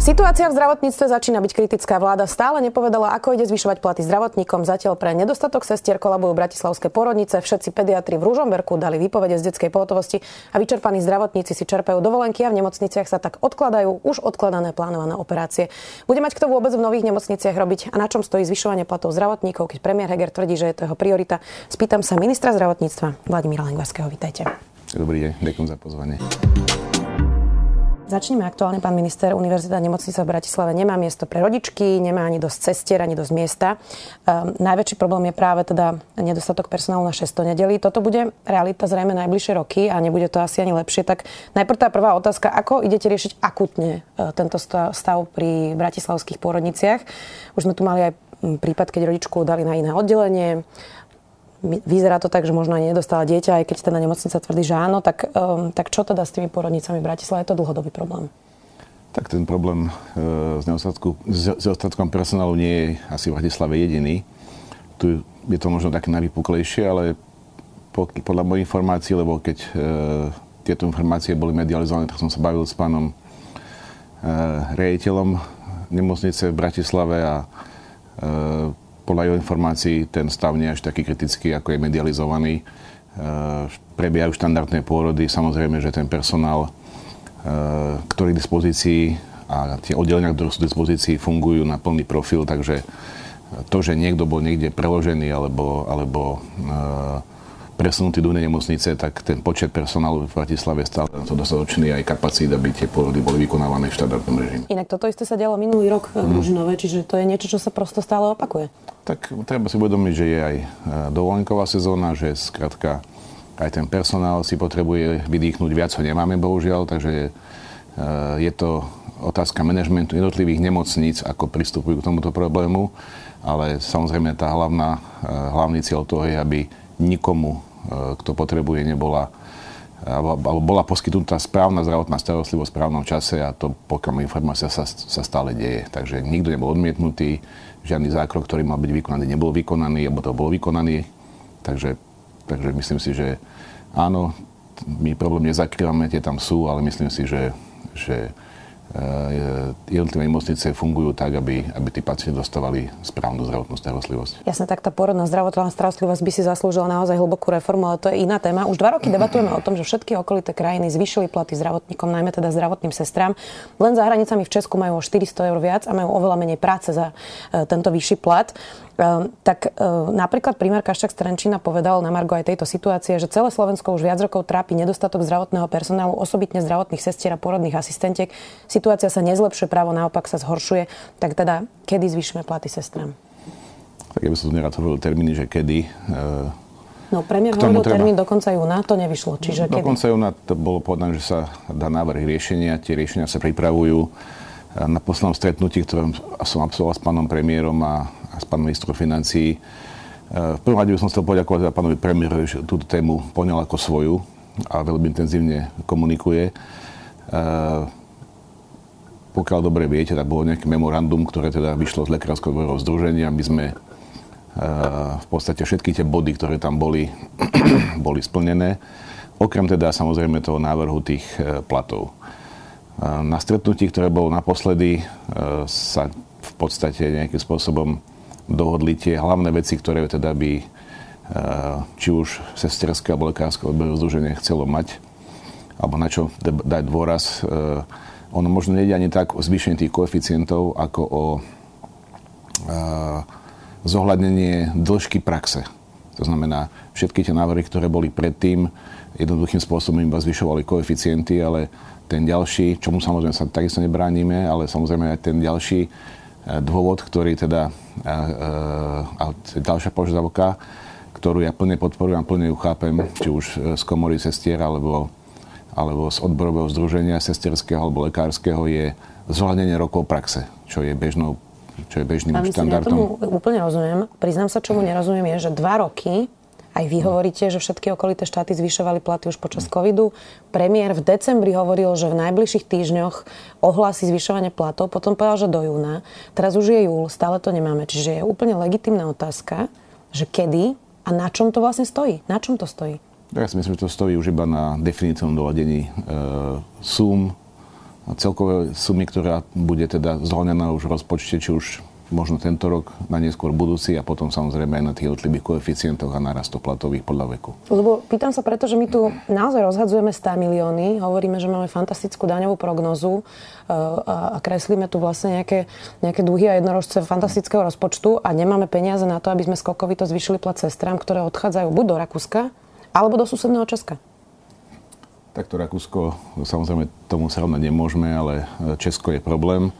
Situácia v zdravotníctve začína byť kritická. Vláda stále nepovedala, ako ide zvyšovať platy zdravotníkom. Zatiaľ pre nedostatok sestier kolabujú bratislavské porodnice. Všetci pediatri v Ružomberku dali výpovede z detskej pohotovosti a vyčerpaní zdravotníci si čerpajú dovolenky a v nemocniciach sa tak odkladajú už odkladané plánované operácie. Bude mať kto vôbec v nových nemocniciach robiť a na čom stojí zvyšovanie platov zdravotníkov, keď premiér Heger tvrdí, že je to jeho priorita. Spýtam sa ministra zdravotníctva Vladimíra Lengvarského. Vítajte. Dobrý deň, ďakujem za pozvanie. Začneme aktuálne, pán minister. Univerzita nemocnica v Bratislave nemá miesto pre rodičky, nemá ani dosť cestier, ani dosť miesta. Um, najväčší problém je práve teda nedostatok personálu na 600 nedelí. Toto bude realita zrejme najbližšie roky a nebude to asi ani lepšie. Tak najprv tá prvá otázka, ako idete riešiť akutne uh, tento stav pri bratislavských pôrodniciach? Už sme tu mali aj prípad, keď rodičku dali na iné oddelenie vyzerá to tak, že možno aj nedostala dieťa, aj keď teda nemocnica tvrdí, že áno, tak, um, tak čo teda s tými porodnicami v Bratislave? Je to dlhodobý problém? Tak ten problém e, s, nedostatkom personálu nie je asi v Bratislave jediný. Tu je to možno také najvypuklejšie, ale po, podľa mojich informácií, lebo keď e, tieto informácie boli medializované, tak som sa bavil s pánom e, rejiteľom nemocnice v Bratislave a e, podľa jeho informácií ten stav nie je až taký kritický, ako je medializovaný. E, prebiehajú štandardné pôrody, samozrejme, že ten personál, e, ktorý je dispozícii a tie oddelenia, ktoré sú k dispozícii, fungujú na plný profil, takže to, že niekto bol niekde preložený alebo, alebo e, presunutý do nemocnice, tak ten počet personálu v Bratislave stále to dostatočný aj kapacít, aby tie pôrody boli vykonávané v štandardnom režime. Inak toto isté sa dialo minulý rok v mm. čiže to je niečo, čo sa prosto stále opakuje. Tak treba si uvedomiť, že je aj e, dovolenková sezóna, že skrátka aj ten personál si potrebuje vydýchnuť viac, ho nemáme bohužiaľ, takže e, je to otázka manažmentu jednotlivých nemocníc, ako pristupujú k tomuto problému, ale samozrejme tá hlavná, hlavný cieľ toho je, aby nikomu kto potrebuje, nebola alebo bola poskytnutá správna zdravotná starostlivosť v správnom čase a to, pokiaľ informácia sa, sa stále deje. Takže nikto nebol odmietnutý, žiadny zákrok, ktorý mal byť vykonaný, nebol vykonaný, alebo to bol vykonaný. Takže, takže myslím si, že áno, my problém nezakrývame, tie tam sú, ale myslím si, že, že jednotlivé nemocnice fungujú tak, aby, aby tí pacienti dostávali správnu zdravotnú starostlivosť. Jasne, tak tá porodná zdravotná starostlivosť by si zaslúžila naozaj hlbokú reformu, ale to je iná téma. Už dva roky debatujeme o tom, že všetky okolité krajiny zvyšili platy zdravotníkom, najmä teda zdravotným sestrám. Len za hranicami v Česku majú o 400 eur viac a majú oveľa menej práce za uh, tento vyšší plat. Ehm, tak ehm, napríklad primár Kaščak z Trenčína povedal na Margo aj tejto situácie, že celé Slovensko už viac rokov trápi nedostatok zdravotného personálu, osobitne zdravotných sestier a porodných asistentiek. Situácia sa nezlepšuje, právo naopak sa zhoršuje. Tak teda, kedy zvýšime platy sestrám? Tak ja by som tu nerad hovoril termíny, že kedy. No, premiér hovoril treba... termín do konca júna, to nevyšlo. Čiže do kedy? konca júna to bolo povedané, že sa dá návrh riešenia, tie riešenia sa pripravujú. Na poslednom stretnutí, ktoré som absolvoval s pánom premiérom a s pánom ministrom financií. E, v prvom rade by som chcel poďakovať pánovi premiérovi, že túto tému poňal ako svoju a veľmi intenzívne komunikuje. E, pokiaľ dobre viete, tak bolo nejaké memorandum, ktoré teda vyšlo z Lekárskeho odborového združenia. My sme e, v podstate všetky tie body, ktoré tam boli, boli splnené. Okrem teda samozrejme toho návrhu tých platov. Na stretnutí, ktoré bolo naposledy, sa v podstate nejakým spôsobom dohodli tie hlavné veci, ktoré teda by eh, či už sesterské alebo lekárske odborové združenie chcelo mať, alebo na čo dať dôraz. Eh, ono možno nejde ani tak o zvýšenie tých koeficientov, ako o eh, zohľadnenie dĺžky praxe. To znamená, všetky tie návrhy, ktoré boli predtým, jednoduchým spôsobom iba zvyšovali koeficienty, ale ten ďalší, čomu samozrejme sa takisto nebránime, ale samozrejme aj ten ďalší dôvod, ktorý teda, a, a, a ďalšia požiadavka, ktorú ja plne podporujem a plne ju chápem, či už z komory sestier alebo, alebo z odborového združenia sesterského alebo lekárskeho, je zohľadnenie rokov praxe, čo je bežnou čo je bežným Pán štandardom. Ja tomu úplne rozumiem. Priznám sa, čomu nerozumiem, je, že dva roky Aj vy hovoríte, že všetky okolité štáty zvyšovali platy už počas covidu. Premiér v decembri hovoril, že v najbližších týždňoch ohlási zvyšovanie platov, potom povedal, že do júna. Teraz už je júl, stále to nemáme. Čiže je úplne legitimná otázka, že kedy a na čom to vlastne stojí? Na čom to stojí? Ja si myslím, že to stojí už iba na definitívnom doladení e, sum, celkové sumy, ktorá bude teda zhľadená už v rozpočte, či už možno tento rok, na neskôr budúci a potom samozrejme aj na tých jednotlivých koeficientoch a narastu platových podľa veku. Lebo pýtam sa preto, že my tu naozaj rozhadzujeme 100 milióny, hovoríme, že máme fantastickú daňovú prognozu e, a kreslíme tu vlastne nejaké, nejaké dúhy a jednorožce fantastického rozpočtu a nemáme peniaze na to, aby sme skokovito zvyšili plat sestrám, ktoré odchádzajú buď do Rakúska, alebo do susedného Česka. Takto Rakúsko, samozrejme tomu sa nemôžeme, ale Česko je problém.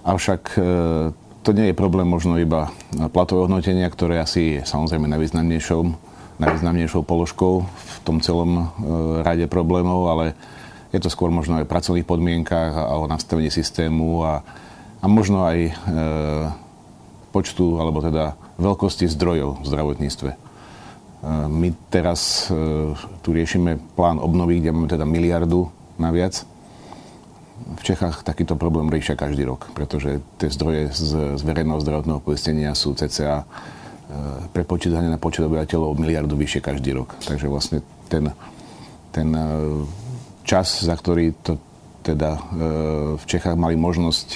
Avšak e, to nie je problém možno iba platové hodnotenia, ktoré asi je samozrejme najvýznamnejšou, najvýznamnejšou položkou v tom celom e, rade problémov, ale je to skôr možno aj o pracovných podmienkách a o nastavení systému a, a možno aj e, počtu, alebo teda veľkosti zdrojov v zdravotníctve. E, my teraz e, tu riešime plán obnovy, kde máme teda miliardu naviac v Čechách takýto problém riešia každý rok, pretože tie zdroje z, z verejného zdravotného poistenia sú cca e, prepočítanie na počet obyvateľov miliardu vyššie každý rok. Takže vlastne ten, ten e, čas, za ktorý to teda e, v Čechách mali možnosť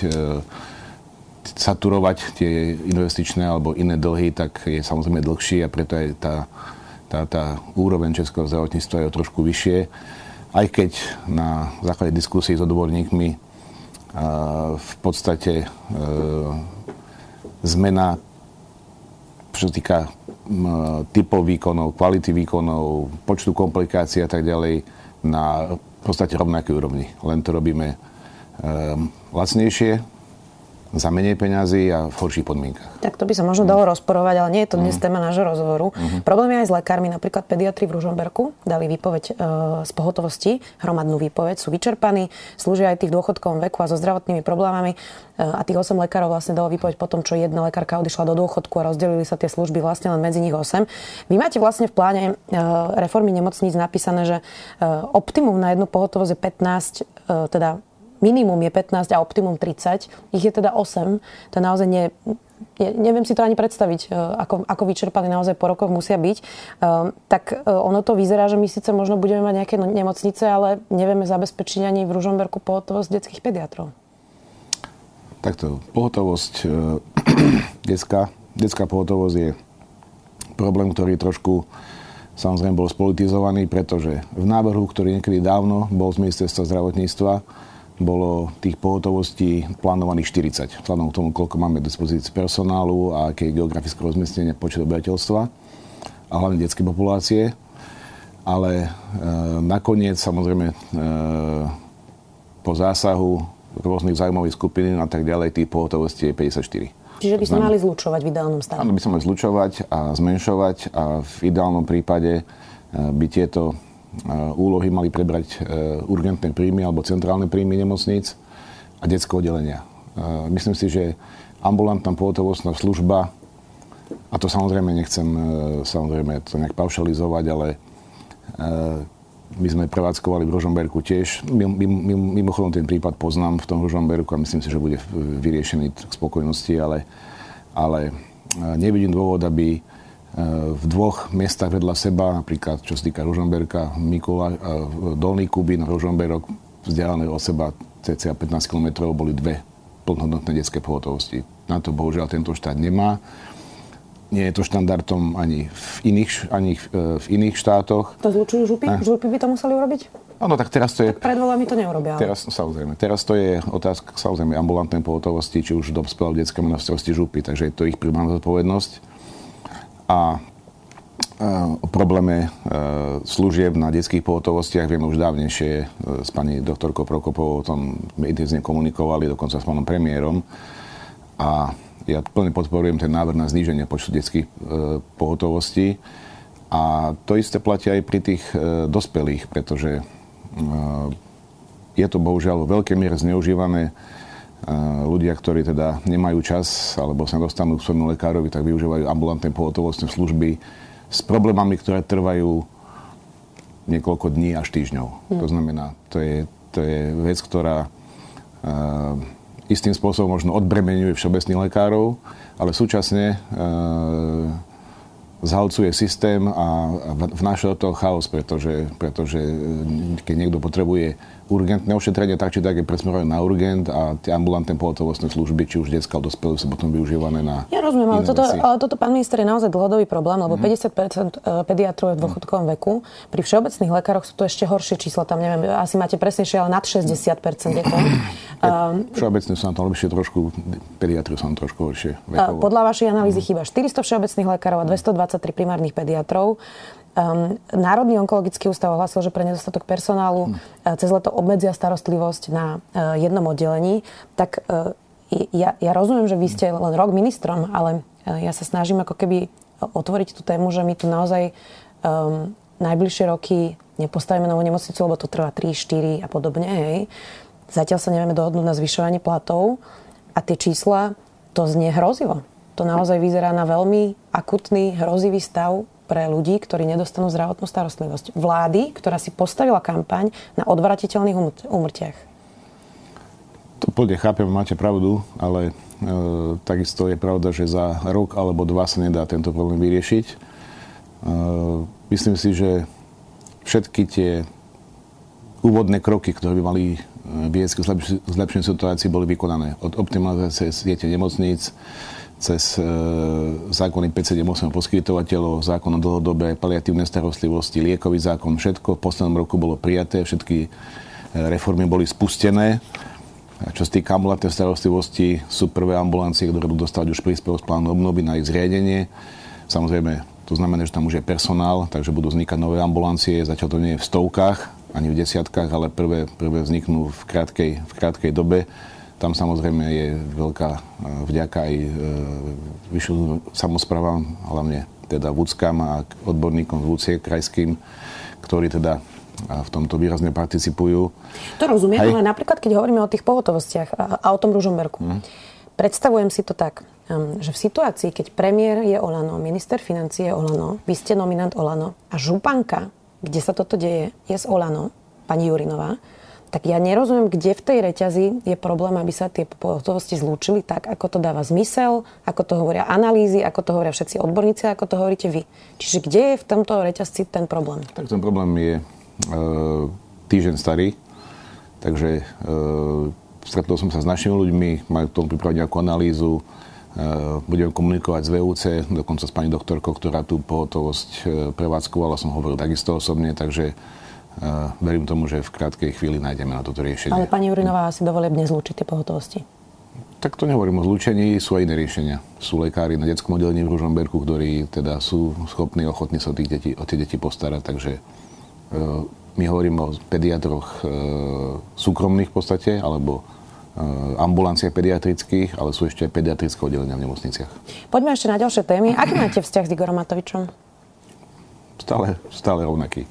saturovať tie investičné alebo iné dlhy, tak je samozrejme dlhší a preto aj tá, tá, tá úroveň českého zdravotníctva je o trošku vyššie aj keď na základe diskusí s odborníkmi v podstate e, zmena, čo týka typov výkonov, kvality výkonov, počtu komplikácií a tak ďalej na v podstate rovnakej úrovni. Len to robíme e, lacnejšie, za menej peňazí a v horších podmienkach. Tak to by sa možno dalo rozporovať, ale nie je to dnes mm. téma nášho rozhovoru. Mm-hmm. Problém je aj s lekármi. Napríklad pediatri v Ružomberku dali výpoveď e, z pohotovosti, hromadnú výpoveď, sú vyčerpaní, slúžia aj tých dôchodkovom veku a so zdravotnými problémami. E, a tých 8 lekárov vlastne dalo výpoveď po tom, čo jedna lekárka odišla do dôchodku a rozdelili sa tie služby vlastne len medzi nich 8. Vy máte vlastne v pláne e, reformy nemocníc napísané, že e, optimum na jednu pohotovosť je 15, e, teda minimum je 15 a optimum 30, ich je teda 8, to naozaj nie, ne, neviem si to ani predstaviť, e, ako, ako vyčerpaní naozaj po rokoch musia byť, um, tak e, ono to vyzerá, že my síce možno budeme mať nejaké no, nemocnice, ale nevieme zabezpečiť ani v Ružomberku pohotovosť detských pediatrov. Takto, pohotovosť, e, detská, detská pohotovosť je problém, ktorý trošku samozrejme bol spolitizovaný, pretože v návrhu, ktorý niekedy dávno bol z ministerstva zdravotníctva, bolo tých pohotovostí plánovaných 40. Vzhľadom k tomu, koľko máme k dispozícii personálu a aké je geografické rozmiestnenie počet obyvateľstva a hlavne detskej populácie. Ale e, nakoniec, samozrejme, e, po zásahu rôznych zájmových skupín a tak ďalej, tých pohotovostí je 54. Čiže by sme mali zlučovať v ideálnom stave? Áno, by sme mali zlučovať a zmenšovať a v ideálnom prípade e, by tieto úlohy mali prebrať e, urgentné príjmy alebo centrálne príjmy nemocníc a detské oddelenia. E, myslím si, že ambulantná pohotovostná služba, a to samozrejme nechcem samozrejme to nejak paušalizovať, ale my sme prevádzkovali v Rožomberku tiež. Mimochodom ten prípad poznám v tom Rožomberku a myslím si, že bude vyriešený k spokojnosti, ale, ale nevidím dôvod, aby v dvoch miestach vedľa seba, napríklad čo sa týka Ružomberka, Mikola, Dolný Kubín, Ružomberok, vzdialené od seba cca 15 km boli dve plnohodnotné detské pohotovosti. Na to bohužiaľ tento štát nemá. Nie je to štandardom ani v iných, ani v e, iných štátoch. To zlučujú župy? Ne. Župy by to museli urobiť? Áno, tak teraz to je... Tak pred voľbami to neurobia. Teraz, samozrejme. Teraz to je otázka, samozrejme, ambulantnej pohotovosti, či už dospelá v detskom na župy, takže je to ich primárna zodpovednosť a o probléme e, služieb na detských pohotovostiach vieme už dávnejšie e, s pani doktorkou Prokopovou, o tom intenzívne komunikovali, dokonca s pánom premiérom. A ja plne podporujem ten návrh na zníženie počtu detských e, pohotovostí. A to isté platí aj pri tých dospelých, pretože je to bohužiaľ vo veľkej miere zneužívané ľudia, ktorí teda nemajú čas alebo sa dostanú k svojmu lekárovi, tak využívajú ambulantné pohotovostné služby s problémami, ktoré trvajú niekoľko dní až týždňov. Hmm. To znamená, to je, to je vec, ktorá uh, istým spôsobom možno odbremenuje všeobecných lekárov, ale súčasne uh, zhalcuje systém a vnáša do toho chaos, pretože, pretože e, keď niekto potrebuje urgentné ošetrenie, tak či tak je presmerované na urgent a tie ambulantné pohotovostné služby, či už detská alebo dospelé, sú potom využívané na Ja rozumiem, ale toto, ale toto, pán minister, je naozaj dlhodobý problém, lebo mm-hmm. 50% e, pediatrov je v dôchodkovom veku. Pri všeobecných lekároch sú to ešte horšie čísla, tam neviem, asi máte presnejšie, ale nad 60% je to. Um, všeobecne sú na tom lepšie trošku, pediatri sú na trošku horšie vekovo. Podľa vašej analýzy mm-hmm. chýba 400 všeobecných lekárov a 223 primárnych pediatrov. Um, Národný onkologický ústav ohlasil, že pre nedostatok personálu hmm. cez leto obmedzia starostlivosť na uh, jednom oddelení. Tak uh, ja, ja rozumiem, že vy ste len rok ministrom, ale ja sa snažím ako keby otvoriť tú tému, že my tu naozaj um, najbližšie roky nepostavíme novú nemocnicu, lebo to trvá 3, 4 a podobne. Hej. Zatiaľ sa nevieme dohodnúť na zvyšovanie platov a tie čísla, to znie hrozivo. To naozaj vyzerá na veľmi akutný, hrozivý stav pre ľudí, ktorí nedostanú zdravotnú starostlivosť. Vlády, ktorá si postavila kampaň na odvratiteľných úmrtiach. To plne chápem, máte pravdu, ale e, takisto je pravda, že za rok alebo dva sa nedá tento problém vyriešiť. E, myslím si, že všetky tie úvodné kroky, ktoré by mali e, viesť k zlepšeniu situácii, boli vykonané. Od optimalizácie siete nemocníc, cez e, zákony 578 poskytovateľov, zákon o dlhodobej paliatívnej starostlivosti, liekový zákon, všetko v poslednom roku bolo prijaté, všetky e, reformy boli spustené. A čo sa týka ambulantnej starostlivosti, sú prvé ambulancie, ktoré budú dostávať už príspevok z plánu obnovy na ich zriadenie. Samozrejme, to znamená, že tam už je personál, takže budú vznikať nové ambulancie. Zatiaľ to nie je v stovkách, ani v desiatkách, ale prvé, prvé vzniknú v krátkej, v krátkej dobe. Tam samozrejme je veľká e, vďaka aj e, vyšším samozprávam, hlavne teda vúckam a odborníkom z vúcie krajským, ktorí teda v tomto výrazne participujú. To rozumiem, Aj... ale napríklad, keď hovoríme o tých pohotovostiach a, a o tom Ružomberku, mm. predstavujem si to tak, že v situácii, keď premiér je Olano, minister financie je Olano, vy ste nominant Olano a županka, kde sa toto deje, je z Olano, pani Jurinová, tak ja nerozumiem, kde v tej reťazi je problém, aby sa tie pohotovosti zlúčili tak, ako to dáva zmysel, ako to hovoria analýzy, ako to hovoria všetci odborníci, ako to hovoríte vy. Čiže kde je v tomto reťazci ten problém? Tak ten problém je e, týždeň starý, takže e, stretol som sa s našimi ľuďmi, majú k tomu pripraviť nejakú analýzu, e, budem komunikovať s VUC, dokonca s pani doktorkou, ktorá tú pohotovosť e, prevádzkovala, som hovoril takisto osobne, takže verím tomu, že v krátkej chvíli nájdeme na toto riešenie. Ale pani Jurinová asi dovolie dnes zlúčiť tie pohotovosti. Tak to nehovorím o zlúčení, sú aj iné riešenia. Sú lekári na detskom oddelení v Ružomberku, ktorí teda sú schopní, ochotní sa o, tých deti, o tie deti postarať, takže e, my hovoríme o pediatroch e, súkromných v podstate, alebo e, ambulanciách pediatrických, ale sú ešte aj pediatrické oddelenia v nemocniciach. Poďme ešte na ďalšie témy. Aký máte vzťah s Igorom Matovičom? Stále, stále rovnaký.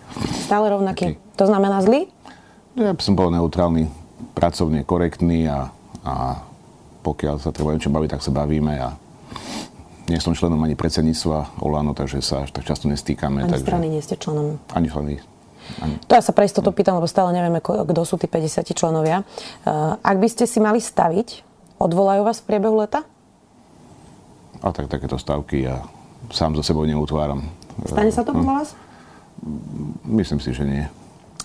Stále rovnaký. Taký. To znamená zlý? Ja by som bol neutrálny, pracovne korektný a, a pokiaľ sa treba niečo baviť, tak sa bavíme a nie som členom ani predsedníctva Olano, takže sa až tak často nestýkame. Ani takže... strany nie ste členom? Ani členy. Ani... To ja sa pre istotu pýtam, lebo stále nevieme, kto sú tí 50 členovia. Uh, ak by ste si mali staviť, odvolajú vás v priebehu leta? A tak takéto stavky ja sám za sebou neutváram. Stane sa to podľa vás? Myslím si, že nie.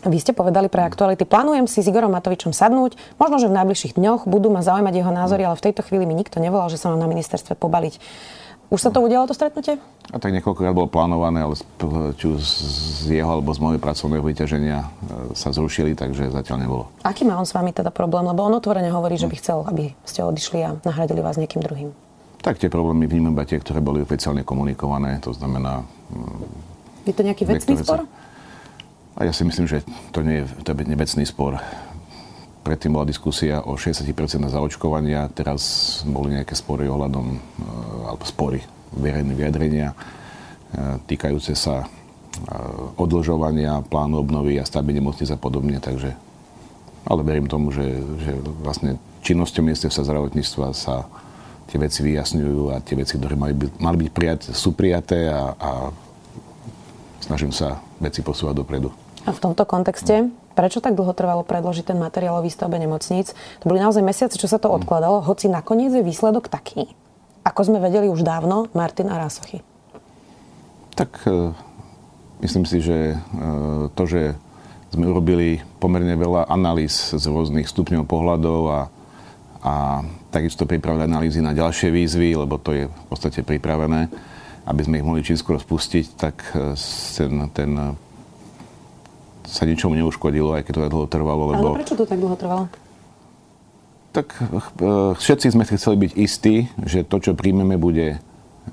Vy ste povedali pre aktuality, plánujem si s Igorom Matovičom sadnúť, možno, že v najbližších dňoch budú ma zaujímať jeho názory, ale v tejto chvíli mi nikto nevolal, že sa mám na ministerstve pobaliť. Už sa to udialo, to stretnutie? A tak niekoľkokrát bolo plánované, ale či už z jeho alebo z mojej pracovného vyťaženia e, sa zrušili, takže zatiaľ nebolo. Aký má on s vami teda problém? Lebo on otvorene hovorí, že by chcel, aby ste odišli a nahradili vás niekým druhým. Tak tie problémy vnímam iba tie, ktoré boli oficiálne komunikované, to znamená je to nejaký vecný spor? A ja si myslím, že to nie je, to je nevecný spor. Predtým bola diskusia o 60% zaočkovania, teraz boli nejaké spory ohľadom, e, alebo spory, verejné vyjadrenia e, týkajúce sa e, odlžovania, plánu obnovy a stavby nemocnic a podobne, takže ale verím tomu, že, že vlastne činnosťou ministerstva zdravotníctva sa tie veci vyjasňujú a tie veci, ktoré mali byť, mali byť prijaté, sú prijaté a, a snažím sa veci posúvať dopredu. A v tomto kontexte, prečo tak dlho trvalo predložiť ten materiál o výstavbe nemocníc? To boli naozaj mesiace, čo sa to odkladalo, hoci nakoniec je výsledok taký, ako sme vedeli už dávno, Martin a Rásochy. Tak e, myslím si, že e, to, že sme urobili pomerne veľa analýz z rôznych stupňov pohľadov a, a takisto pripravili analýzy na ďalšie výzvy, lebo to je v podstate pripravené, aby sme ich mohli čím skôr spustiť, tak e, ten, ten sa ničomu neuškodilo, aj keď to tak dlho trvalo. Lebo... Ale prečo to tak dlho trvalo? Tak e, všetci sme chceli byť istí, že to, čo príjmeme, bude e,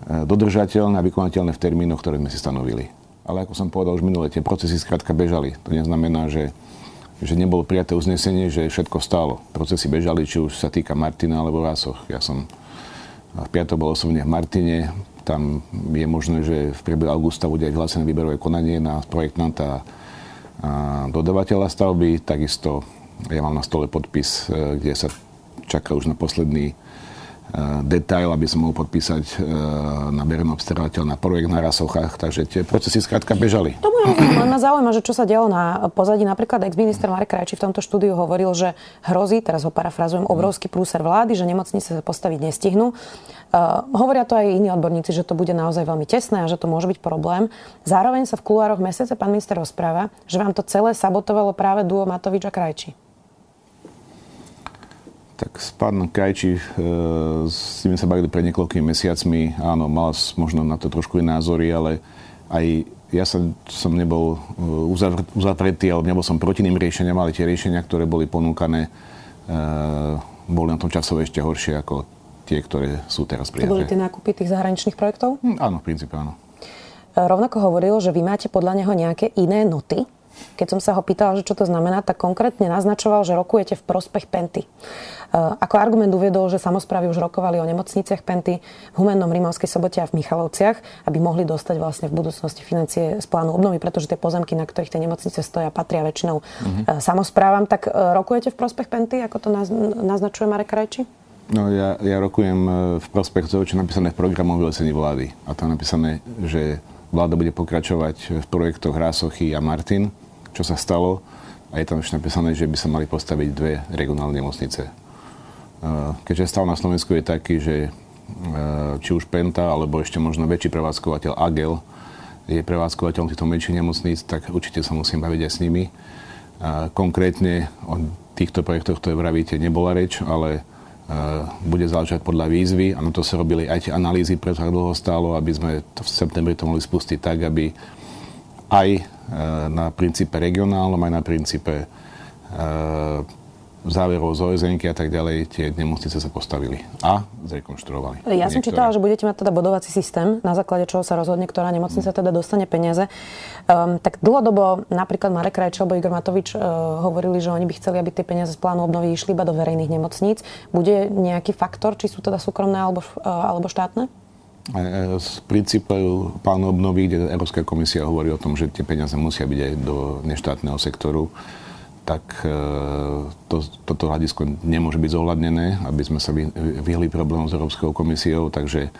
dodržateľné a vykonateľné v termínoch, ktoré sme si stanovili. Ale ako som povedal už minulé, tie procesy skrátka bežali. To neznamená, že, že nebolo prijaté uznesenie, že všetko stálo. Procesy bežali, či už sa týka Martina alebo Rásoch. Ja som v piatok bol osobne v Martine. Tam je možné, že v priebehu augusta bude aj vyhlásené výberové konanie na projektanta a dodavateľa stavby. Takisto ja mám na stole podpis, e, kde sa čaká už na posledný detail, aby som mohol podpísať eh, na verejný obstarávateľ na projekt na Rasochách. Takže tie procesy skrátka bežali. To len ma zaujíma, že čo sa dialo na pozadí. Napríklad ex-minister Marek Krajči v tomto štúdiu hovoril, že hrozí, teraz ho parafrazujem, obrovský prúser vlády, že nemocnice sa postaviť nestihnú. Uh, hovoria to aj iní odborníci, že to bude naozaj veľmi tesné a že to môže byť problém. Zároveň sa v kulároch mesiace pán minister rozpráva, že vám to celé sabotovalo práve duo Matovič a Krajči. Tak s pán Krajči, e, s tým sa bavili pred niekoľkými mesiacmi. Áno, mal možno na to trošku iné názory, ale aj ja som, som nebol e, uzavretý, alebo nebol som proti tým riešeniam, ale tie riešenia, ktoré boli ponúkané, e, boli na tom časové ešte horšie ako tie, ktoré sú teraz prijaté. To boli tie nákupy tých zahraničných projektov? Hm, áno, v princípe áno. Rovnako hovoril, že vy máte podľa neho nejaké iné noty. Keď som sa ho pýtala, že čo to znamená, tak konkrétne naznačoval, že rokujete v prospech Penty. Eh, ako argument uviedol, že samozprávy už rokovali o nemocniciach Penty v Humennom, Rímavskej sobote a v Michalovciach, aby mohli dostať vlastne v budúcnosti financie z plánu obnovy, pretože tie pozemky, na ktorých tie nemocnice stoja, patria väčšinou mm-hmm. samozprávam. Tak eh, rokujete v prospech Penty, ako to naznačuje Marek Krajči? No ja, ja rokujem v prospech toho, čo je napísané v programu vylesení vlády. A tam napísané, že vláda bude pokračovať v projektoch Rásochy a Martin, čo sa stalo. A je tam ešte napísané, že by sa mali postaviť dve regionálne nemocnice keďže stav na Slovensku je taký, že e, či už Penta, alebo ešte možno väčší prevádzkovateľ Agel je prevádzkovateľom týchto menších nemocníc, tak určite sa musím baviť aj s nimi. Konkrétne o týchto projektoch, ktoré vravíte, nebola reč, ale e, bude záležať podľa výzvy a na to sa robili aj tie analýzy, preto tak dlho stálo, aby sme to v septembri to mohli spustiť tak, aby aj e, na princípe regionálnom, aj na princípe záverov z osn a tak ďalej tie nemocnice sa postavili a zrekonštruovali. Ja som čítala, že budete mať teda bodovací systém, na základe čoho sa rozhodne, ktorá nemocnica teda dostane peniaze. Um, tak dlhodobo napríklad Marek Krajč alebo Igor Matovič uh, hovorili, že oni by chceli, aby tie peniaze z plánu obnovy išli iba do verejných nemocníc. Bude nejaký faktor, či sú teda súkromné alebo, uh, alebo štátne? Z princípu plánu obnovy, kde Európska komisia hovorí o tom, že tie peniaze musia byť aj do neštátneho sektoru tak e, to, toto hľadisko nemôže byť zohľadnené, aby sme sa vyhli problémom s Európskou komisiou, takže e,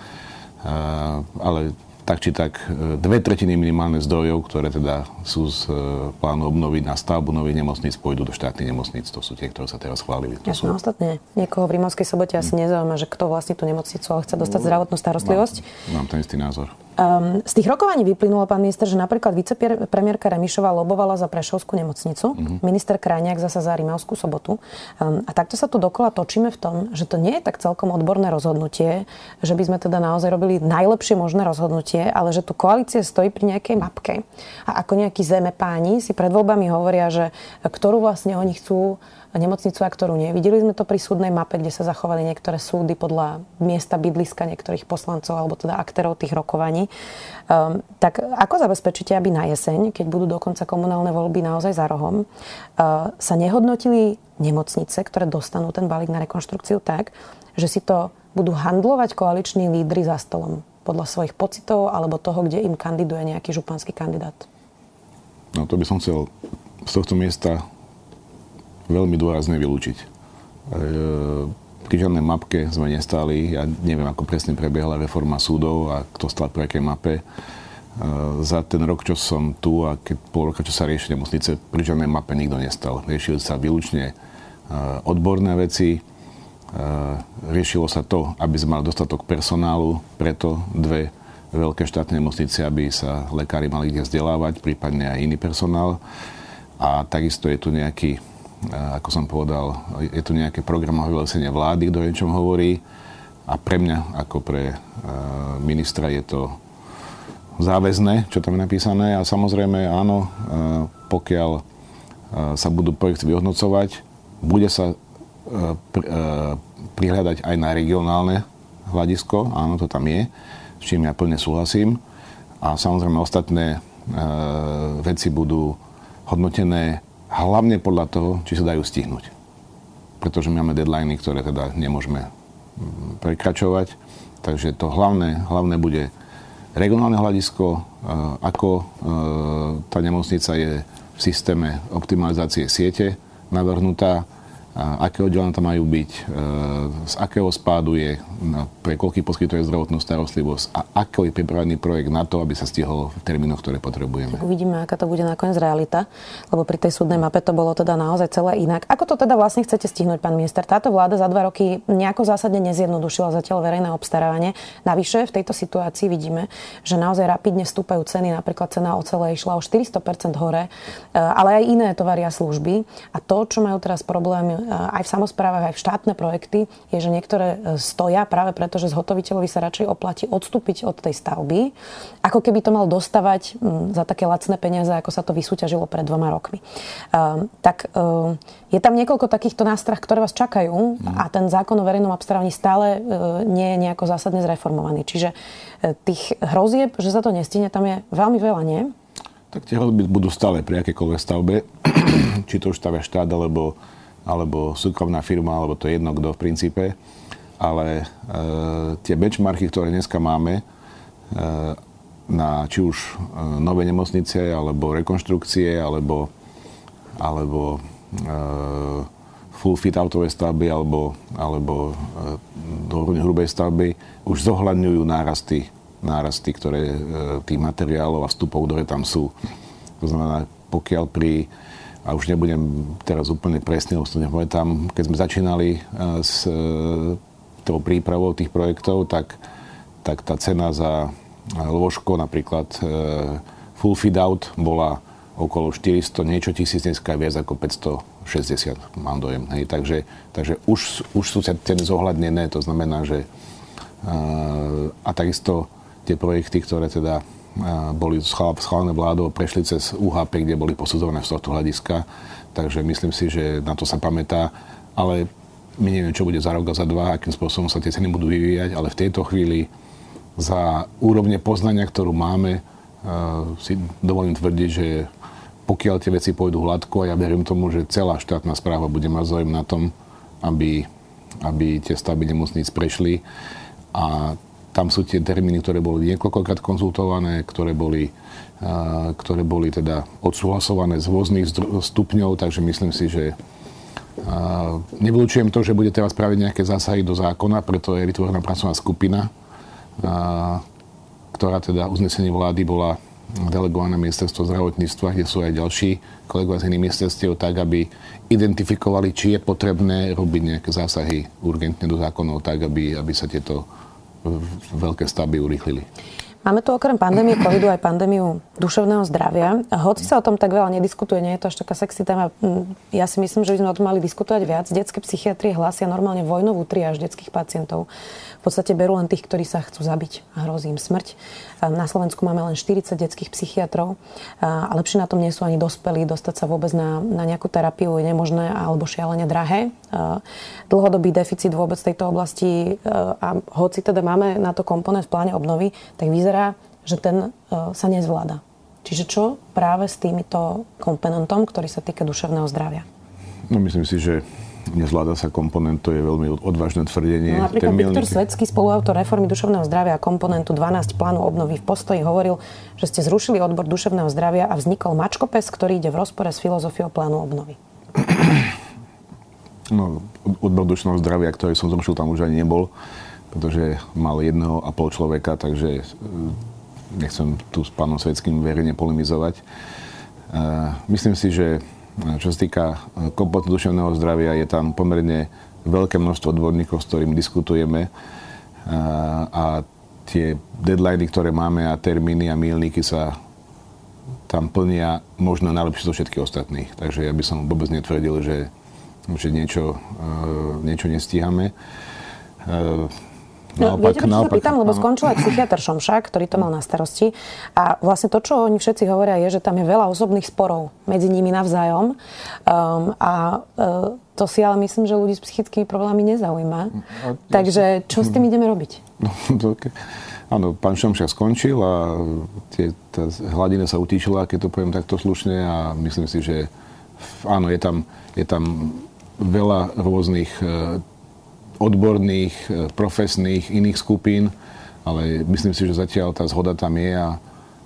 ale tak či tak e, dve tretiny minimálne zdrojov, ktoré teda sú z e, plánu obnovy na stavbu nových nemocníc, pôjdu do štátnych nemocníc. To sú tie, ktoré sa teraz chválili. To sú... ostatne. Niekoho v Rímavskej sobote asi hm. nezaujíma, že kto vlastní tú nemocnicu, ale chce dostať no, zdravotnú starostlivosť. Mám, mám ten istý názor. Um, z tých rokovaní vyplynulo, pán minister, že napríklad vicepremiérka Remišová lobovala za Prešovskú nemocnicu, uh-huh. minister Krajniak zasa za Rímavskú sobotu. Um, a takto sa tu dokola točíme v tom, že to nie je tak celkom odborné rozhodnutie, že by sme teda naozaj robili najlepšie možné rozhodnutie, ale že tu koalícia stojí pri nejakej mapke. A ako nejakí zemepáni si pred voľbami hovoria, že ktorú vlastne oni chcú nemocnicu a ktorú nie. Videli sme to pri súdnej mape, kde sa zachovali niektoré súdy podľa miesta bydliska niektorých poslancov alebo teda aktérov tých rokovaní. Um, tak ako zabezpečíte, aby na jeseň, keď budú dokonca komunálne voľby naozaj za rohom, uh, sa nehodnotili nemocnice, ktoré dostanú ten balík na rekonštrukciu tak, že si to budú handlovať koaliční lídry za stolom podľa svojich pocitov alebo toho, kde im kandiduje nejaký županský kandidát? No to by som chcel z tohto miesta veľmi dôrazne vylúčiť. E, pri žiadnej mapke sme nestáli, ja neviem, ako presne prebiehla reforma súdov a kto stal pri akej mape. za ten rok, čo som tu a keď pol roka, čo sa rieši nemocnice, pri žiadnej mape nikto nestal. Riešili sa výlučne odborné veci, riešilo sa to, aby sme mali dostatok personálu, preto dve veľké štátne nemocnice, aby sa lekári mali kde vzdelávať, prípadne aj iný personál. A takisto je tu nejaký, ako som povedal, je tu nejaké programové vylesenie vlády, kto o niečom hovorí. A pre mňa, ako pre ministra, je to záväzné, čo tam je napísané. A samozrejme, áno, pokiaľ sa budú projekty vyhodnocovať, bude sa prihľadať aj na regionálne hľadisko, áno, to tam je s čím ja plne súhlasím. A samozrejme ostatné e, veci budú hodnotené hlavne podľa toho, či sa dajú stihnúť. Pretože máme deadliny, ktoré teda nemôžeme prekračovať. Takže to hlavné, hlavné bude regionálne hľadisko, e, ako e, tá nemocnica je v systéme optimalizácie siete navrhnutá, aké oddelenia tam majú byť, e, z akého spádu je, pre koľký poskytuje zdravotnú starostlivosť a aký je pripravený projekt na to, aby sa stihol v termínoch, ktoré potrebujeme. Tak uvidíme, aká to bude nakoniec realita, lebo pri tej súdnej mape to bolo teda naozaj celé inak. Ako to teda vlastne chcete stihnúť, pán minister? Táto vláda za dva roky nejako zásadne nezjednodušila zatiaľ verejné obstarávanie. Navyše v tejto situácii vidíme, že naozaj rapidne stúpajú ceny, napríklad cena ocele išla o 400% hore, e, ale aj iné tovary služby. A to, čo majú teraz problémy aj v samozprávach, aj v štátne projekty, je, že niektoré e, stoja práve preto, že zhotoviteľovi sa radšej oplatí odstúpiť od tej stavby, ako keby to mal dostávať za také lacné peniaze, ako sa to vysúťažilo pred dvoma rokmi. Um, tak um, je tam niekoľko takýchto nástrah, ktoré vás čakajú mm. a ten zákon o verejnom obstarávaní stále uh, nie je nejako zásadne zreformovaný. Čiže uh, tých hrozieb, že sa to nestihne, tam je veľmi veľa, nie? Tak tie hrozby budú stále pri akékoľvek stavbe, či to už stavia štát, alebo alebo súkromná firma, alebo to je jedno kto v princípe. Ale e, tie benchmarky, ktoré dneska máme, e, na či už e, nové nemocnice, alebo rekonštrukcie, alebo, alebo e, full fit autovej stavby, alebo, alebo e, hrubej stavby, už zohľadňujú nárasty, nárasty ktoré, e, tých materiálov a vstupov, ktoré tam sú. To znamená, pokiaľ pri a už nebudem teraz úplne presne, už to nepamätám, keď sme začínali eh, s eh, tou prípravou tých projektov, tak, tak tá cena za lôžko napríklad eh, full feed out bola okolo 400, niečo tisíc, dneska viac ako 560, mám dojem. Hej. Takže, takže už, už sú ceny zohľadnené, to znamená, že a takisto tie projekty, ktoré teda boli schválené vládou, prešli cez UHP, kde boli posudzované z tohto hľadiska. Takže myslím si, že na to sa pamätá. Ale my neviem, čo bude za rok a za dva, akým spôsobom sa tie ceny budú vyvíjať, ale v tejto chvíli za úrovne poznania, ktorú máme, si dovolím tvrdiť, že pokiaľ tie veci pôjdu hladko, a ja verím tomu, že celá štátna správa bude mať záujem na tom, aby, aby tie stavby nemocníc prešli. A tam sú tie termíny, ktoré boli niekoľkokrát konzultované, ktoré boli, ktoré boli teda odsúhlasované z rôznych stupňov, takže myslím si, že nevylučujem to, že bude teraz spraviť nejaké zásahy do zákona, preto je vytvorená pracovná skupina, ktorá teda uznesenie vlády bola delegované ministerstvo zdravotníctva, kde sú aj ďalší kolegovia z iných ministerstiev, tak aby identifikovali, či je potrebné robiť nejaké zásahy urgentne do zákonov, tak aby, aby sa tieto veľké stavby urýchlili. Máme tu okrem pandémie covidu aj pandémiu duševného zdravia. Hoci sa o tom tak veľa nediskutuje, nie je to až taká sexy téma. Mm, ja si myslím, že by sme o tom mali diskutovať viac. Detské psychiatrie hlásia normálne vojnovú triáž detských pacientov podstate berú len tých, ktorí sa chcú zabiť a hrozí im smrť. Na Slovensku máme len 40 detských psychiatrov a lepšie na tom nie sú ani dospelí. Dostať sa vôbec na, na nejakú terapiu je nemožné alebo šialene drahé. Dlhodobý deficit vôbec tejto oblasti a hoci teda máme na to komponent v pláne obnovy, tak vyzerá, že ten sa nezvláda. Čiže čo práve s týmito komponentom, ktorý sa týka duševného zdravia? No myslím si, že nezvláda sa komponent, to je veľmi odvážne tvrdenie. No, napríklad Ten Viktor Svetský, spoluautor reformy duševného zdravia a komponentu 12 plánu obnovy v postoji hovoril, že ste zrušili odbor duševného zdravia a vznikol mačkopes, ktorý ide v rozpore s filozofiou plánu obnovy. No, odbor duševného zdravia, ktorý som zrušil, tam už ani nebol, pretože mal jedného a pol človeka, takže e, nechcem tu s pánom Svetským verejne polemizovať. Myslím si, že čo sa týka kompletného duševného zdravia, je tam pomerne veľké množstvo odborníkov, s ktorými diskutujeme a tie deadliny, ktoré máme a termíny a milníky sa tam plnia možno najlepšie zo všetkých ostatných. Takže ja by som vôbec netvrdil, že, že niečo, niečo nestíhame. No, naopak, viete, naopak, sa pýtam, lebo skončil aj psychiatr Šomšák, ktorý to mal na starosti. A vlastne to, čo oni všetci hovoria, je, že tam je veľa osobných sporov medzi nimi navzájom. Um, a uh, to si ale myslím, že ľudí s psychickými problémami nezaujíma. No, Takže čo s tým ideme robiť? No, to, okay. Áno, pán Šomšák skončil a tie, tá hladina sa utíčila, keď to poviem takto slušne a myslím si, že áno, je tam, je tam veľa rôznych uh, odborných, e, profesných, iných skupín, ale myslím si, že zatiaľ tá zhoda tam je a,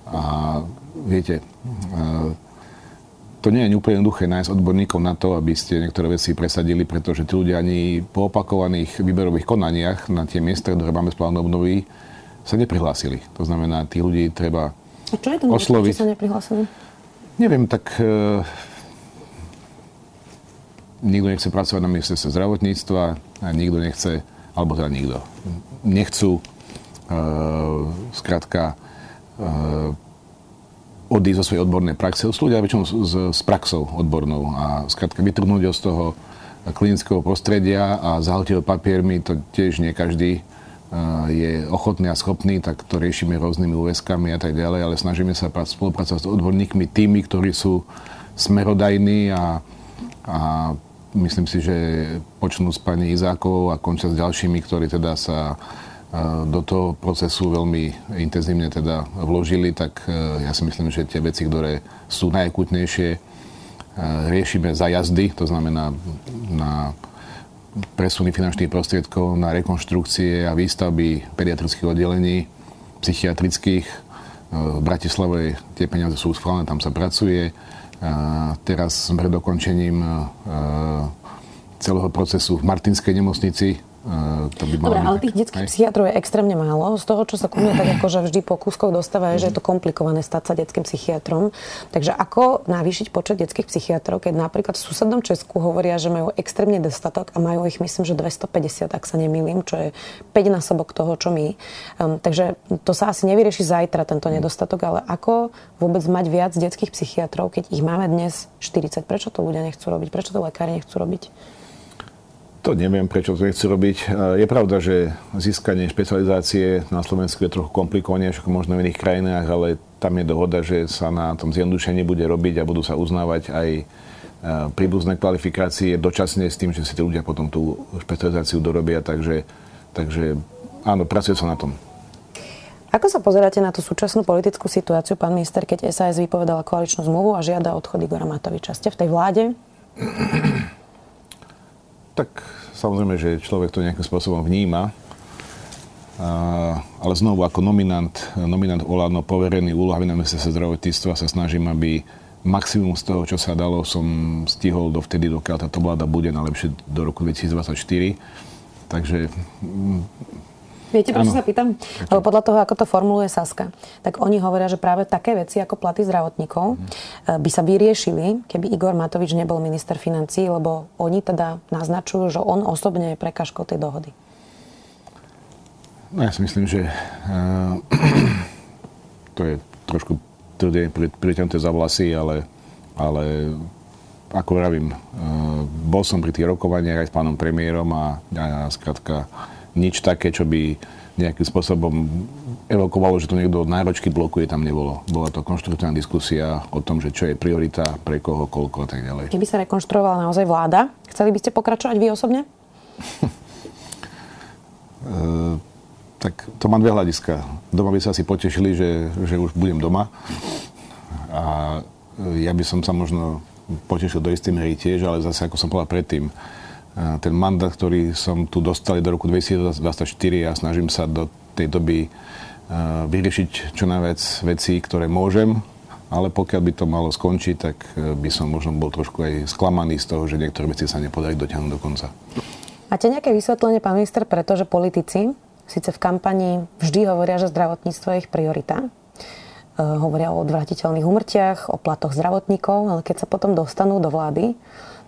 a viete, e, to nie je úplne jednoduché nájsť odborníkov na to, aby ste niektoré veci presadili, pretože tí ľudia ani po opakovaných výberových konaniach na tie miesta, ktoré máme z plánu obnovy, sa neprihlásili. To znamená, tí ľudí treba a čo je to, osloviť. že sa neprihlásili? Neviem, tak e, nikto nechce pracovať na ministerstve zdravotníctva, a nikto nechce, alebo teda nikto, nechcú uh, skrátka uh, odísť zo svojej odbornej praxe. Sú ľudia väčšinou s, s praxou odbornou a skrátka vytrhnúť z toho klinického prostredia a zahltiť papiermi, to tiež nie každý uh, je ochotný a schopný, tak to riešime rôznymi úväzkami a tak ďalej, ale snažíme sa spolupracovať s odborníkmi, tými, ktorí sú smerodajní a, a myslím si, že počnú s pani Izákovou a končia s ďalšími, ktorí teda sa e, do toho procesu veľmi intenzívne teda vložili, tak e, ja si myslím, že tie veci, ktoré sú najakutnejšie, e, riešime za jazdy, to znamená na presuny finančných prostriedkov na rekonštrukcie a výstavby pediatrických oddelení, psychiatrických. V Bratislave tie peniaze sú schválené, tam sa pracuje Teraz sme pred dokončením celého procesu v Martinskej nemocnici to by Dobre, ale tých detských aj? psychiatrov je extrémne málo. Z toho, čo sa ku mne tak akože vždy po kúskoch dostáva, je, že je to komplikované stať sa detským psychiatrom. Takže ako navýšiť počet detských psychiatrov, keď napríklad v susednom Česku hovoria, že majú extrémne dostatok a majú ich myslím, že 250, ak sa nemýlim, čo je 5 násobok toho, čo my. Um, takže to sa asi nevyrieši zajtra, tento nedostatok, ale ako vôbec mať viac detských psychiatrov, keď ich máme dnes 40? Prečo to ľudia nechcú robiť? Prečo to lekári nechcú robiť? To neviem, prečo to nechci robiť. Je pravda, že získanie špecializácie na Slovensku je trochu komplikovanejšie ako možno v iných krajinách, ale tam je dohoda, že sa na tom zjednodušení bude robiť a budú sa uznávať aj e, príbuzné kvalifikácie dočasne s tým, že si tí ľudia potom tú špecializáciu dorobia, takže, takže áno, pracuje sa na tom. Ako sa pozeráte na tú súčasnú politickú situáciu, pán minister, keď SAS vypovedala koaličnú zmluvu a žiada odchod Igora Matoviča? Ste v tej vláde? Tak samozrejme, že človek to nejakým spôsobom vníma. ale znovu ako nominant, nominant Olano, poverený úlohami na ministerstve zdravotníctva sa snažím, aby maximum z toho, čo sa dalo, som stihol dovtedy, dokiaľ táto vláda bude najlepšie do roku 2024. Takže Viete, prečo sa pýtam? Lebo podľa toho, ako to formuluje Saska, tak oni hovoria, že práve také veci ako platy zdravotníkov mm. by sa vyriešili, keby Igor Matovič nebol minister financí, lebo oni teda naznačujú, že on osobne je prekažkou tej dohody. No ja si myslím, že uh, to je trošku tvrdé pritiahnuté za vlasy, ale, ale ako vravím, uh, bol som pri tých rokovaniach aj s pánom premiérom a, a skrátka nič také, čo by nejakým spôsobom evokovalo, že to niekto od náročky blokuje, tam nebolo. Bola to konštruktívna diskusia o tom, že čo je priorita, pre koho, koľko a tak ďalej. Keby sa rekonštruovala naozaj vláda, chceli by ste pokračovať vy osobne? Uh, tak to mám dve hľadiska. Doma by sa asi potešili, že, že už budem doma. A ja by som sa možno potešil do istej miery tiež, ale zase, ako som povedal predtým, ten mandát, ktorý som tu dostal do roku 2024 a snažím sa do tej doby vyriešiť čo najviac vecí, ktoré môžem, ale pokiaľ by to malo skončiť, tak e, by som možno bol trošku aj sklamaný z toho, že niektoré veci sa nepodarí dotiahnuť do konca. Máte nejaké vysvetlenie, pán minister, pretože politici síce v kampani vždy hovoria, že zdravotníctvo je ich priorita, hovoria o odvratiteľných umrtiach, o platoch zdravotníkov, ale keď sa potom dostanú do vlády,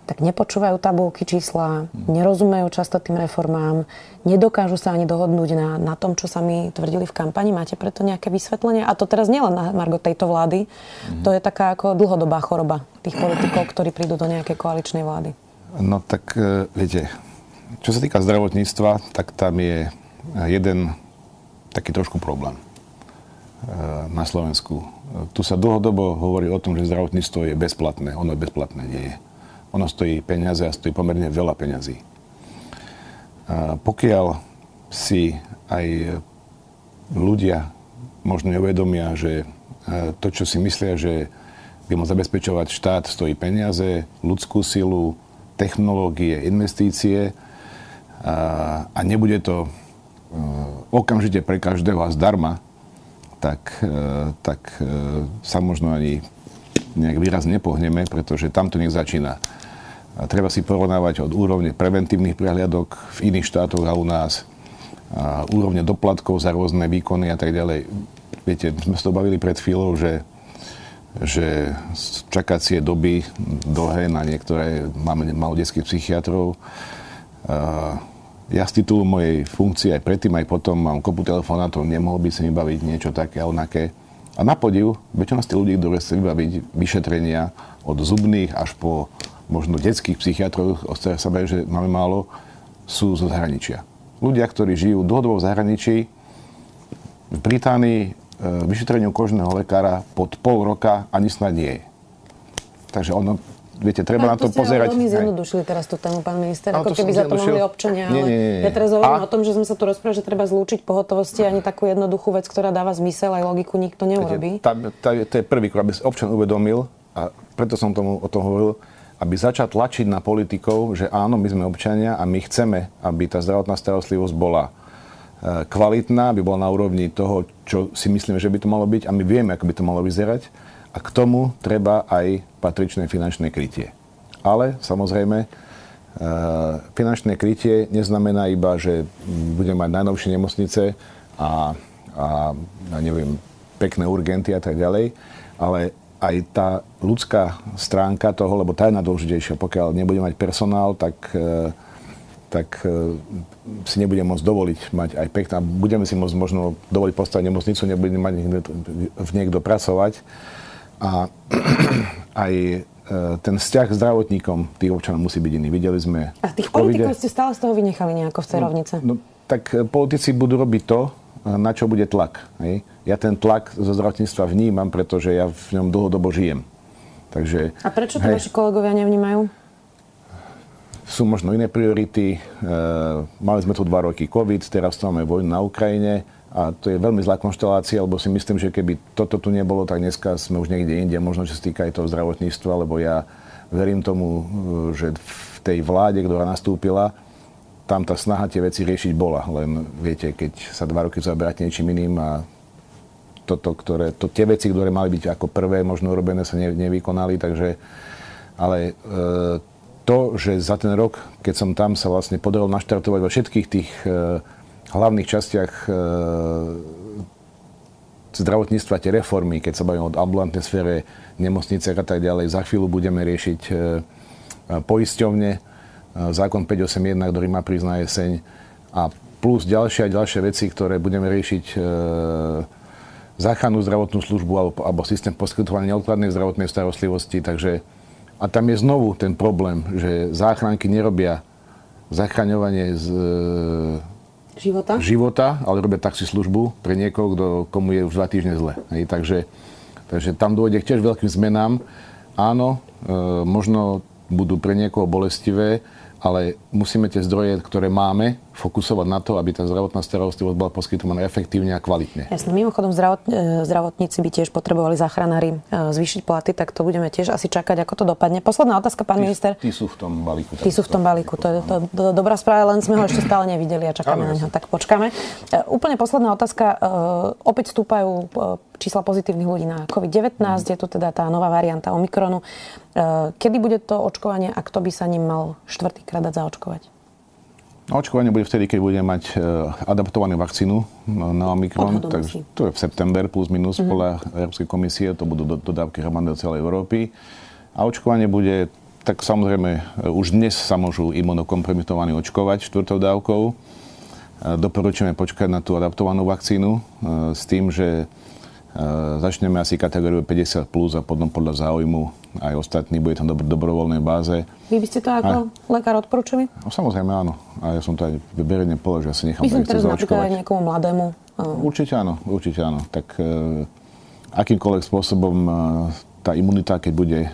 tak nepočúvajú tabulky čísla, nerozumejú často tým reformám, nedokážu sa ani dohodnúť na, na tom, čo sa mi tvrdili v kampani. Máte preto nejaké vysvetlenie? A to teraz nielen na Margo tejto vlády, mm. to je taká ako dlhodobá choroba tých politikov, ktorí prídu do nejakej koaličnej vlády. No tak e, viete, čo sa týka zdravotníctva, tak tam je jeden taký trošku problém e, na Slovensku. Tu sa dlhodobo hovorí o tom, že zdravotníctvo je bezplatné. Ono bezplatné, nie je. Ono stojí peniaze a stojí pomerne veľa peňazí. Pokiaľ si aj ľudia možno neuvedomia, že e, to, čo si myslia, že by mal zabezpečovať štát, stojí peniaze, ľudskú silu, technológie, investície a, a nebude to e, okamžite pre každého a zdarma, tak, e, tak sa možno ani nejak výrazne nepohneme, pretože tam to nech začína. A treba si porovnávať od úrovne preventívnych prehliadok v iných štátoch a u nás, a úrovne doplatkov za rôzne výkony a tak ďalej. Viete, sme sa to bavili pred chvíľou, že, že čakacie doby dlhé na niektoré, máme malo detských psychiatrov. Ja z titulu mojej funkcie aj predtým, aj potom mám kopu telefonátov, nemohol by sa mi baviť niečo také a onaké. A na podiv, väčšina z tých ľudí, ktorí chce vybaviť vyšetrenia od zubných až po možno detských psychiatrov, o ktorých sa baví, že máme málo, sú zo zahraničia. Ľudia, ktorí žijú dlhodobo v zahraničí, v Británii e, vyšetreniu kožného lekára pod pol roka ani snad nie je. Takže ono, viete, treba a na to, to pozerať. veľmi zjednodušili teraz tú tému, pán minister, no, ako keby za to mohli občania. Nie, nie, nie, nie. Ja teraz hovorím a... o tom, že sme sa tu rozprávali, že treba zlúčiť pohotovosti ani takú jednoduchú vec, ktorá dáva zmysel, aj logiku nikto neurobí. Viete, tá, tá, to je prvý krok, aby občan uvedomil, a preto som tomu, o tom hovoril, aby začal tlačiť na politikov, že áno, my sme občania a my chceme, aby tá zdravotná starostlivosť bola e, kvalitná, aby bola na úrovni toho, čo si myslíme, že by to malo byť a my vieme, ako by to malo vyzerať. A k tomu treba aj patričné finančné krytie. Ale samozrejme, e, finančné krytie neznamená iba, že budeme mať najnovšie nemocnice a, a, a neviem, pekné urgenty a tak ďalej, ale aj tá ľudská stránka toho, lebo tá je najdôležitejšia. Pokiaľ nebude mať personál, tak, e, tak e, si nebudeme môcť dovoliť mať aj pekná. Budeme si môcť možno dovoliť postaviť nemocnicu, nebudeme mať v niekto pracovať. A aj e, ten vzťah s zdravotníkom tých občanov musí byť iný. Videli sme... A tých politikov ste stále z toho vynechali nejako v tej rovnice? No, no, tak politici budú robiť to, na čo bude tlak. Hej? Ja ten tlak zo zdravotníctva vnímam, pretože ja v ňom dlhodobo žijem. Takže, A prečo to hej, vaši kolegovia nevnímajú? Sú možno iné priority. E, mali sme tu dva roky COVID, teraz tu máme vojnu na Ukrajine a to je veľmi zlá konštelácia, lebo si myslím, že keby toto tu nebolo, tak dneska sme už niekde inde, možno, že sa týka aj toho zdravotníctva, lebo ja verím tomu, e, že v tej vláde, ktorá nastúpila, tam tá snaha tie veci riešiť bola. Len viete, keď sa dva roky zaberáte niečím iným a toto, ktoré, to, tie veci, ktoré mali byť ako prvé možno urobené, sa ne, nevykonali, takže ale e, to, že za ten rok, keď som tam sa vlastne podarilo naštartovať vo všetkých tých e, hlavných častiach e, zdravotníctva, tie reformy, keď sa bavíme o ambulantnej sfére, nemocnice a tak ďalej, za chvíľu budeme riešiť e, poisťovne, zákon 581, ktorý má prísť na jeseň a plus ďalšie a ďalšie veci, ktoré budeme riešiť e, záchrannú zdravotnú službu alebo, alebo systém poskytovania neodkladnej zdravotnej starostlivosti. Takže, a tam je znovu ten problém, že záchranky nerobia zachraňovanie z e, života? života, ale robia taxi službu pre niekoho, kto, komu je už dva týždne zle. Hej, takže, takže tam dôjde k tiež veľkým zmenám. Áno, e, možno budú pre niekoho bolestivé, ale musíme tie zdroje, ktoré máme, fokusovať na to, aby tá zdravotná starostlivosť bola poskytovaná efektívne a kvalitne. Jasne, mimochodom zdravot, e, zdravotníci by tiež potrebovali záchranári e, zvýšiť platy, tak to budeme tiež asi čakať, ako to dopadne. Posledná otázka, pán tí, minister. Tí sú v tom balíku. Tí sú v tom balíku, to je to, to, dobrá správa, len sme ho ešte stále nevideli a čakáme na neho, tak počkáme. E, úplne posledná otázka. Opäť stúpajú čísla pozitívnych ľudí na COVID-19, mm. je tu teda tá nová varianta Omikronu. Kedy bude to očkovanie a kto by sa ním mal štvrtýkrát dať zaočkovať? Očkovanie bude vtedy, keď budeme mať e, adaptovanú vakcínu na Omikron, takže to je v september plus minus mm-hmm. podľa Európskej komisie, to budú dodávky hromadné do celej Európy. A očkovanie bude, tak samozrejme, e, už dnes sa môžu imunokompromitovaní očkovať štvrtou dávkou. E, doporučujeme počkať na tú adaptovanú vakcínu s tým, že začneme asi kategóriu 50 plus a potom podľa záujmu aj ostatní, bude tam dobro, dobrovoľnej báze. Vy by ste to ako a... lekár odporúčili? No, samozrejme áno. A ja som to aj verejne povedal, že asi nechám Myslím teraz napríklad aj niekomu mladému. Určite áno, určite áno. Tak e, akýmkoľvek spôsobom e, tá imunita, keď bude e,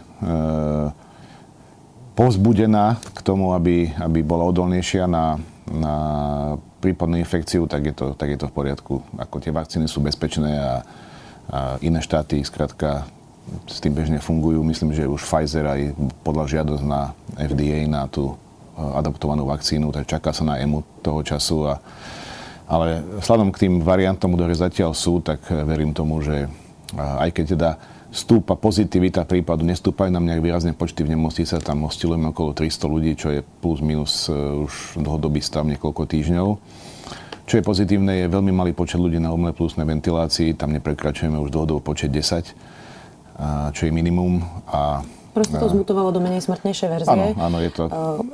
povzbudená k tomu, aby, aby bola odolnejšia na, na prípadnú infekciu, tak je, to, tak je to v poriadku. Ako tie vakcíny sú bezpečné a, a iné štáty, skrátka, s tým bežne fungujú. Myslím, že už Pfizer aj podľa žiadosť na FDA na tú e, adaptovanú vakcínu, tak čaká sa na EMU toho času. A, ale vzhľadom k tým variantom, ktoré zatiaľ sú, tak verím tomu, že aj keď teda stúpa pozitivita prípadu, nestúpajú nám nejak výrazne počty v nemocnice, tam oscilujeme okolo 300 ľudí, čo je plus minus e, už dlhodobý stav niekoľko týždňov. Čo je pozitívne, je veľmi malý počet ľudí na umelej plusnej ventilácii, tam neprekračujeme už dlhodobo počet 10 čo je minimum. A Proste to zmutovalo do menej smrtnejšej verzie. Áno, áno, je to...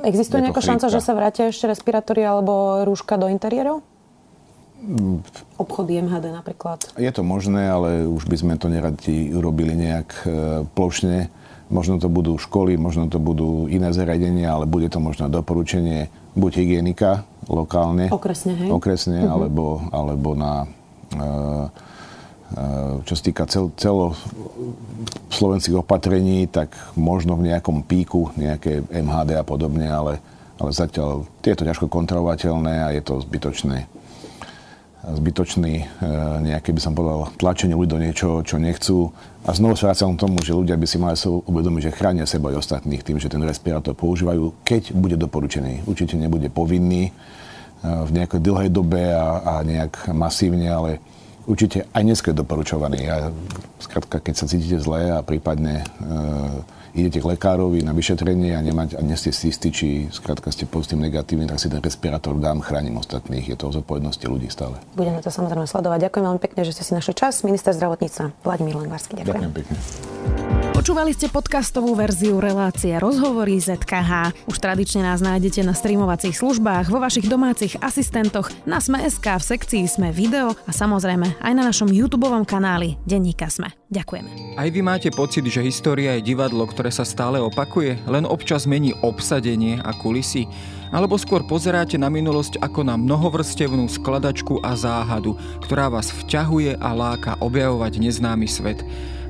Existuje je nejaká šanca, že sa vrátia ešte respirátory alebo rúška do interiérov? Mm. Obchody MHD napríklad. Je to možné, ale už by sme to neradi urobili nejak e, plošne. Možno to budú školy, možno to budú iné zariadenia, ale bude to možno doporučenie buď hygienika lokálne. Okresne, hej? Okresne, uh-huh. alebo, alebo na uh, čo sa týka cel, celo slovenských opatrení, tak možno v nejakom píku, nejaké MHD a podobne, ale, ale zatiaľ je to ťažko kontrolovateľné a je to zbytočné zbytočný e, nejaké, by som povedal, tlačenie ľudí do niečoho, čo nechcú. A znovu sa vracam k tomu, že ľudia by si mali sa uvedomiť, že chránia seba aj ostatných tým, že ten respirátor používajú, keď bude doporučený. Určite nebude povinný e, v nejakej dlhej dobe a, a nejak masívne, ale určite aj dnes je doporučovaný. A skrátka, keď sa cítite zle a prípadne e, idete k lekárovi na vyšetrenie a, nemať, a nie ste si istí, či skrátka ste pozitívne negatívni, tak si ten respirátor dám, chránim ostatných. Je to o zodpovednosti ľudí stále. Budeme to samozrejme sledovať. Ďakujem veľmi pekne, že ste si našli čas. Minister zdravotníctva Vladimír Lengvarský. Ďakujem. Ďakujem pekne. Počúvali ste podcastovú verziu relácie Rozhovory ZKH. Už tradične nás nájdete na streamovacích službách, vo vašich domácich asistentoch, na Sme.sk, v sekcii Sme video a samozrejme aj na našom YouTube kanáli Denníka Sme. Ďakujeme. Aj vy máte pocit, že história je divadlo, ktoré sa stále opakuje, len občas mení obsadenie a kulisy? Alebo skôr pozeráte na minulosť ako na mnohovrstevnú skladačku a záhadu, ktorá vás vťahuje a láka objavovať neznámy svet?